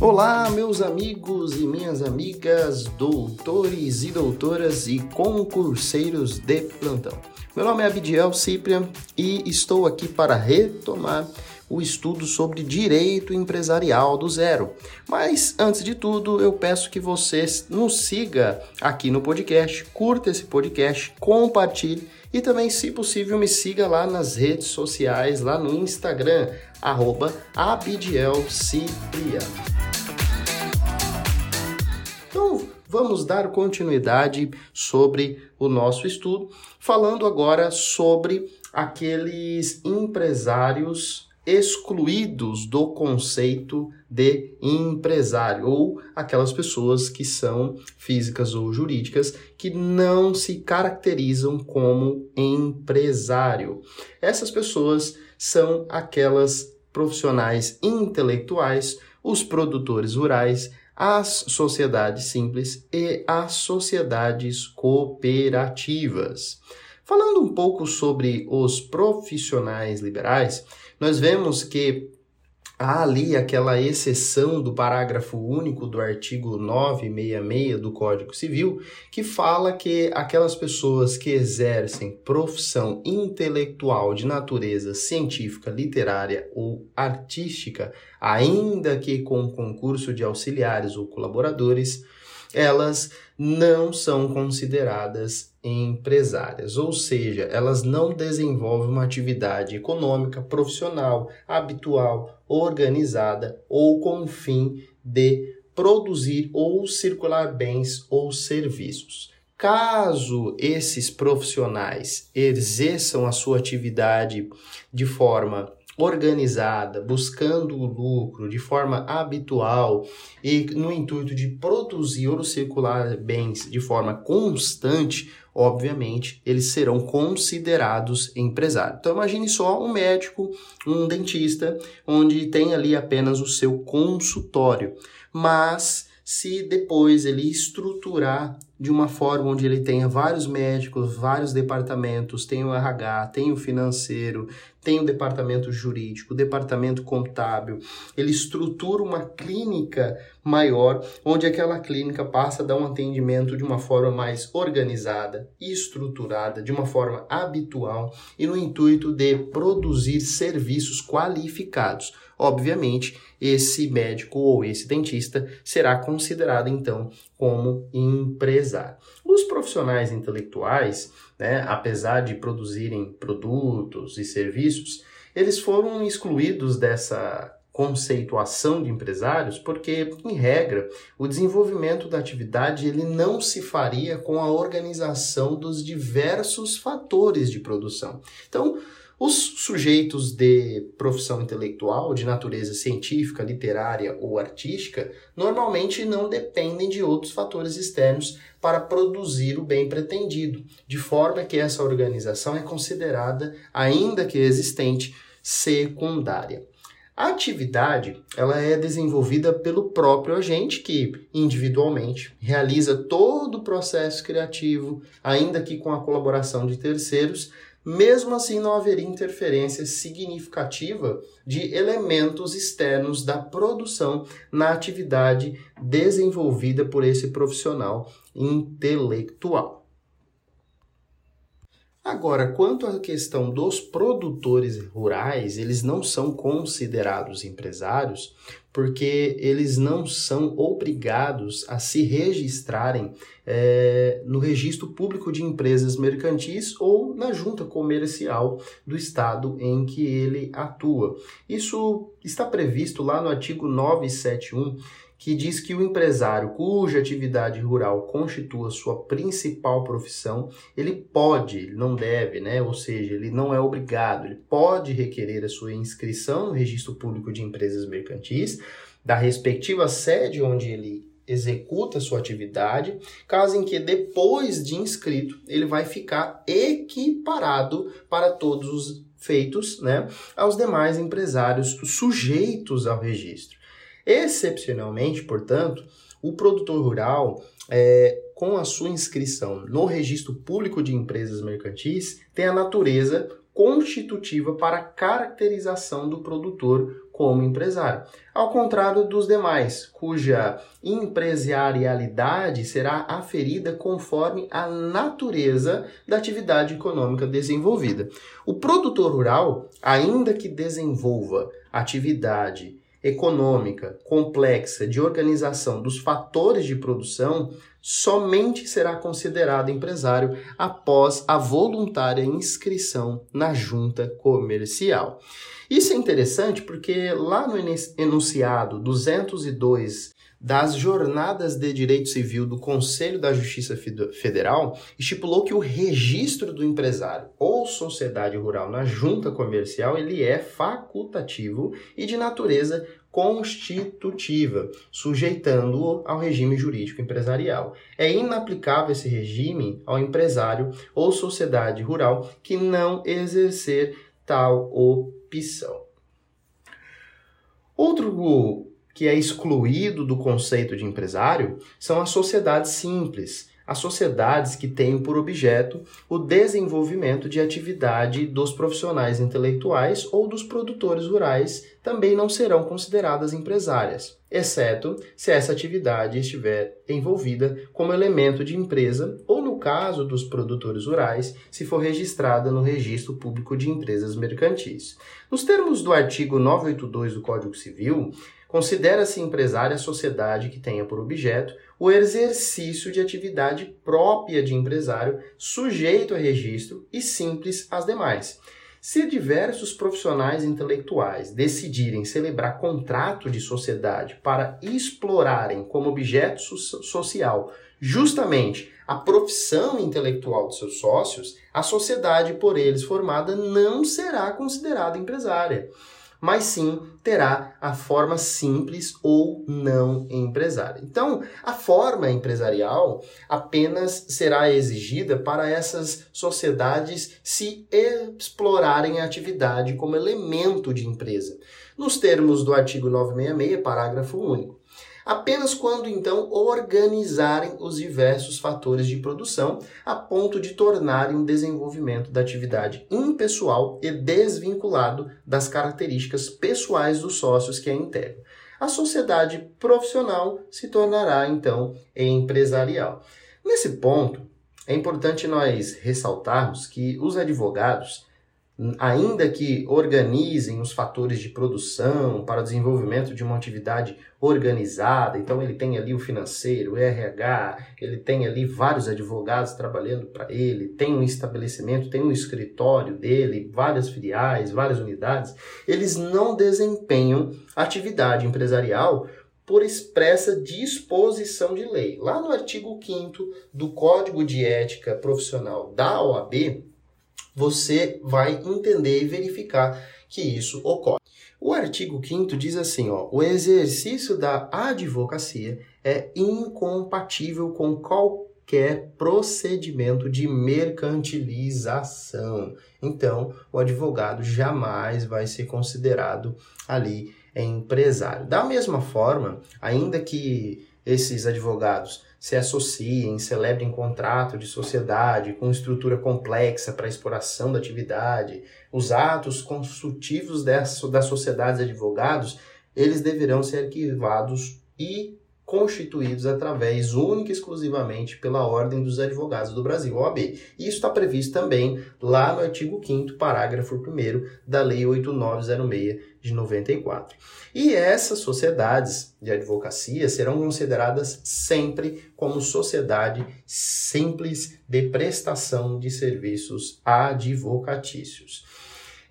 Olá, meus amigos e minhas amigas, doutores e doutoras e concurseiros de plantão. Meu nome é Abidiel Ciprian e estou aqui para retomar o estudo sobre direito empresarial do zero. Mas antes de tudo, eu peço que você nos siga aqui no podcast, curta esse podcast, compartilhe e também, se possível, me siga lá nas redes sociais, lá no Instagram, arroba Então, vamos dar continuidade sobre o nosso estudo, falando agora sobre aqueles empresários excluídos do conceito de empresário, ou aquelas pessoas que são físicas ou jurídicas que não se caracterizam como empresário. Essas pessoas são aquelas profissionais intelectuais, os produtores rurais, as sociedades simples e as sociedades cooperativas. Falando um pouco sobre os profissionais liberais, nós vemos que há ali aquela exceção do parágrafo único do artigo 966 do Código Civil, que fala que aquelas pessoas que exercem profissão intelectual de natureza científica, literária ou artística, ainda que com concurso de auxiliares ou colaboradores, elas não são consideradas empresárias, ou seja, elas não desenvolvem uma atividade econômica, profissional, habitual, organizada ou com o fim de produzir ou circular bens ou serviços. Caso esses profissionais exerçam a sua atividade de forma organizada, buscando o lucro de forma habitual e no intuito de produzir ou circular bens de forma constante, obviamente, eles serão considerados empresários. Então imagine só um médico, um dentista, onde tem ali apenas o seu consultório, mas se depois ele estruturar de uma forma onde ele tenha vários médicos, vários departamentos, tem o RH, tem o financeiro, tem o departamento jurídico, o departamento contábil. Ele estrutura uma clínica maior, onde aquela clínica passa a dar um atendimento de uma forma mais organizada, estruturada, de uma forma habitual e no intuito de produzir serviços qualificados. Obviamente, esse médico ou esse dentista será considerado então como empresário. Os profissionais intelectuais, né, apesar de produzirem produtos e serviços, eles foram excluídos dessa conceituação de empresários porque, em regra, o desenvolvimento da atividade ele não se faria com a organização dos diversos fatores de produção. Então, os sujeitos de profissão intelectual, de natureza científica, literária ou artística, normalmente não dependem de outros fatores externos para produzir o bem pretendido, de forma que essa organização é considerada, ainda que existente, secundária. A atividade ela é desenvolvida pelo próprio agente que individualmente realiza todo o processo criativo, ainda que com a colaboração de terceiros, mesmo assim, não haveria interferência significativa de elementos externos da produção na atividade desenvolvida por esse profissional intelectual. Agora, quanto à questão dos produtores rurais, eles não são considerados empresários porque eles não são obrigados a se registrarem é, no registro público de empresas mercantis ou na junta comercial do estado em que ele atua. Isso está previsto lá no artigo 971 que diz que o empresário cuja atividade rural constitua sua principal profissão, ele pode, ele não deve, né? Ou seja, ele não é obrigado, ele pode requerer a sua inscrição no registro público de empresas mercantis da respectiva sede onde ele executa sua atividade, caso em que depois de inscrito ele vai ficar equiparado para todos os feitos, né, aos demais empresários sujeitos ao registro. Excepcionalmente, portanto, o produtor rural, é, com a sua inscrição no registro público de empresas mercantis, tem a natureza constitutiva para a caracterização do produtor como empresário, ao contrário dos demais, cuja empresarialidade será aferida conforme a natureza da atividade econômica desenvolvida. O produtor rural, ainda que desenvolva atividade econômica complexa de organização dos fatores de produção, somente será considerado empresário após a voluntária inscrição na junta comercial. Isso é interessante porque lá no enunciado 202 das Jornadas de Direito Civil do Conselho da Justiça Federal estipulou que o registro do empresário ou sociedade rural na junta comercial ele é facultativo e de natureza constitutiva, sujeitando-o ao regime jurídico empresarial. É inaplicável esse regime ao empresário ou sociedade rural que não exercer tal opção. Outro que é excluído do conceito de empresário são as sociedades simples, as sociedades que têm por objeto o desenvolvimento de atividade dos profissionais intelectuais ou dos produtores rurais também não serão consideradas empresárias, exceto se essa atividade estiver envolvida como elemento de empresa ou, no caso dos produtores rurais, se for registrada no Registro Público de Empresas Mercantis. Nos termos do artigo 982 do Código Civil, considera-se empresária a sociedade que tenha por objeto o exercício de atividade própria de empresário, sujeito a registro e simples às demais. Se diversos profissionais intelectuais decidirem celebrar contrato de sociedade para explorarem como objeto social justamente a profissão intelectual de seus sócios, a sociedade por eles formada não será considerada empresária mas sim terá a forma simples ou não empresária. Então, a forma empresarial apenas será exigida para essas sociedades se explorarem a atividade como elemento de empresa, nos termos do artigo 966, parágrafo único apenas quando então organizarem os diversos fatores de produção a ponto de tornarem o desenvolvimento da atividade impessoal e desvinculado das características pessoais dos sócios que a integram. A sociedade profissional se tornará então empresarial. Nesse ponto, é importante nós ressaltarmos que os advogados ainda que organizem os fatores de produção para o desenvolvimento de uma atividade organizada, então ele tem ali o financeiro, o RH, ele tem ali vários advogados trabalhando para ele, tem um estabelecimento, tem um escritório dele, várias filiais, várias unidades, eles não desempenham atividade empresarial por expressa disposição de lei. Lá no artigo 5 do Código de Ética Profissional da OAB, você vai entender e verificar que isso ocorre. O artigo 5 diz assim, ó, o exercício da advocacia é incompatível com qualquer procedimento de mercantilização. Então, o advogado jamais vai ser considerado ali empresário. Da mesma forma, ainda que esses advogados se associem, celebrem contrato de sociedade com estrutura complexa para exploração da atividade, os atos consultivos das, sociedades de advogados, eles deverão ser arquivados e constituídos através única e exclusivamente pela Ordem dos Advogados do Brasil, OAB. E isso está previsto também lá no artigo 5 parágrafo 1 da Lei 8906 de 94. E essas sociedades de advocacia serão consideradas sempre como sociedade simples de prestação de serviços advocatícios.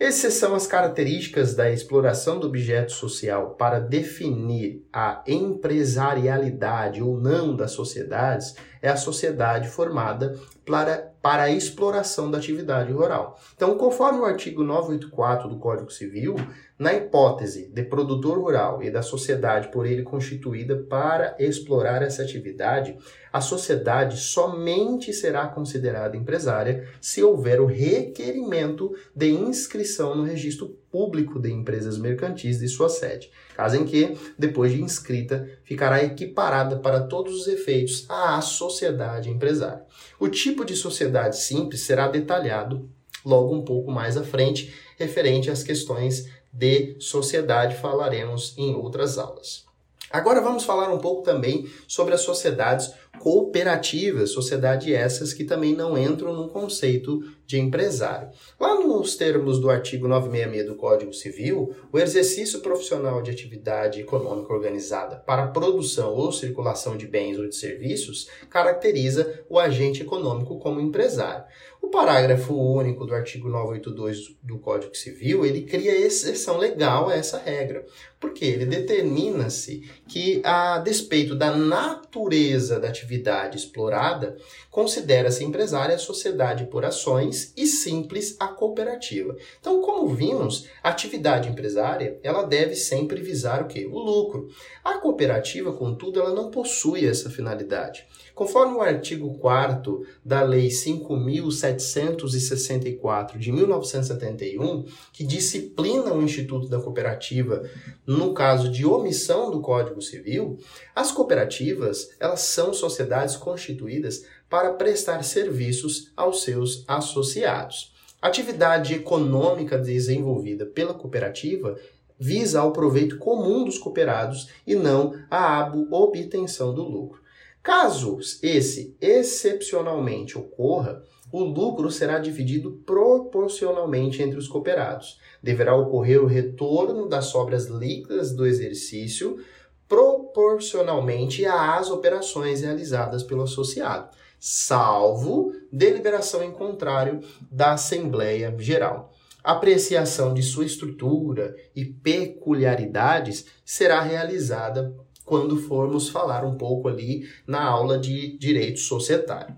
Essas são as características da exploração do objeto social para definir a empresarialidade ou não das sociedades, é a sociedade formada para, para a exploração da atividade rural. Então, conforme o artigo 984 do Código Civil, na hipótese de produtor rural e da sociedade por ele constituída para explorar essa atividade, a sociedade somente será considerada empresária se houver o requerimento de inscrição no registro público de empresas mercantis de sua sede, caso em que, depois de inscrita, ficará equiparada para todos os efeitos à sociedade empresária. O tipo de sociedade simples será detalhado logo um pouco mais à frente, referente às questões de sociedade, falaremos em outras aulas. Agora vamos falar um pouco também sobre as sociedades cooperativas, sociedade essas que também não entram no conceito de empresário. Lá nos termos do artigo 966 do Código Civil, o exercício profissional de atividade econômica organizada para produção ou circulação de bens ou de serviços caracteriza o agente econômico como empresário. O parágrafo único do artigo 982 do Código Civil, ele cria exceção legal a essa regra, porque ele determina-se que, a despeito da natureza da atividade explorada, considera-se empresária a sociedade por ações e simples a cooperativa. Então, como vimos, a atividade empresária, ela deve sempre visar o quê? O lucro. A cooperativa, contudo, ela não possui essa finalidade. Conforme o artigo 4 da Lei 5.764 de 1971, que disciplina o Instituto da Cooperativa no caso de omissão do Código Civil, as cooperativas elas são sociedades constituídas para prestar serviços aos seus associados. A atividade econômica desenvolvida pela cooperativa visa ao proveito comum dos cooperados e não a obtenção do lucro. Caso esse excepcionalmente ocorra, o lucro será dividido proporcionalmente entre os cooperados. Deverá ocorrer o retorno das sobras líquidas do exercício proporcionalmente às operações realizadas pelo associado, salvo deliberação em contrário da Assembleia Geral. Apreciação de sua estrutura e peculiaridades será realizada quando formos falar um pouco ali na aula de direito societário.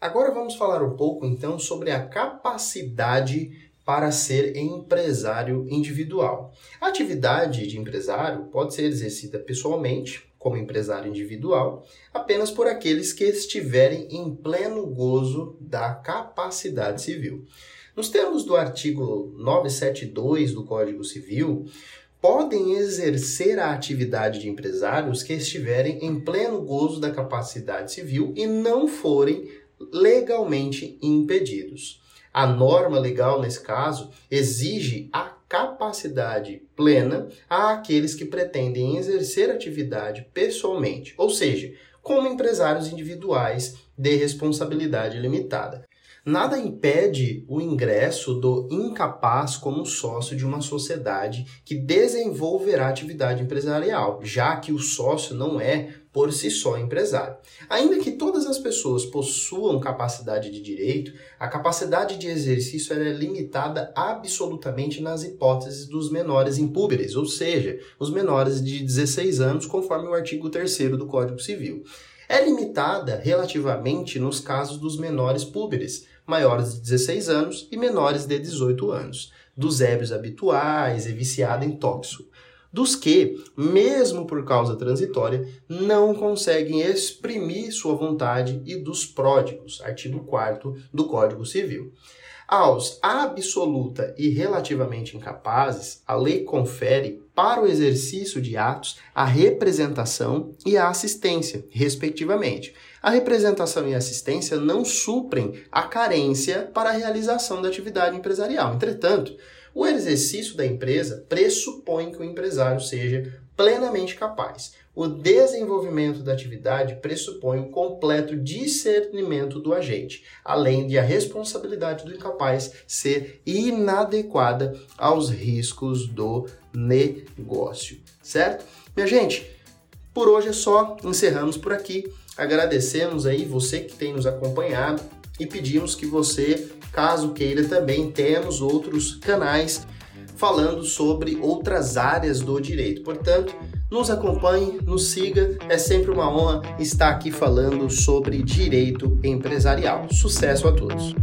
Agora vamos falar um pouco então sobre a capacidade para ser empresário individual. A atividade de empresário pode ser exercida pessoalmente, como empresário individual, apenas por aqueles que estiverem em pleno gozo da capacidade civil. Nos termos do artigo 972 do Código Civil, podem exercer a atividade de empresários que estiverem em pleno gozo da capacidade civil e não forem legalmente impedidos. A norma legal, nesse caso, exige a capacidade plena àqueles que pretendem exercer atividade pessoalmente, ou seja, como empresários individuais de responsabilidade limitada. Nada impede o ingresso do incapaz como sócio de uma sociedade que desenvolverá atividade empresarial, já que o sócio não é por si só empresário. Ainda que todas as pessoas possuam capacidade de direito, a capacidade de exercício é limitada absolutamente nas hipóteses dos menores impúberes, ou seja, os menores de 16 anos, conforme o artigo 3 do Código Civil. É limitada relativamente nos casos dos menores púberes, maiores de 16 anos e menores de 18 anos, dos ébrios habituais e viciado em tóxico, dos que, mesmo por causa transitória, não conseguem exprimir sua vontade e dos pródigos, artigo 4 do Código Civil. Aos absoluta e relativamente incapazes, a lei confere para o exercício de atos a representação e a assistência, respectivamente. A representação e a assistência não suprem a carência para a realização da atividade empresarial. Entretanto, o exercício da empresa pressupõe que o empresário seja plenamente capaz. O desenvolvimento da atividade pressupõe o completo discernimento do agente, além de a responsabilidade do incapaz ser inadequada aos riscos do negócio, certo? Minha gente, por hoje é só, encerramos por aqui. Agradecemos aí você que tem nos acompanhado e pedimos que você, caso queira também, temos outros canais falando sobre outras áreas do direito. Portanto, nos acompanhe, nos siga, é sempre uma honra estar aqui falando sobre direito empresarial. Sucesso a todos!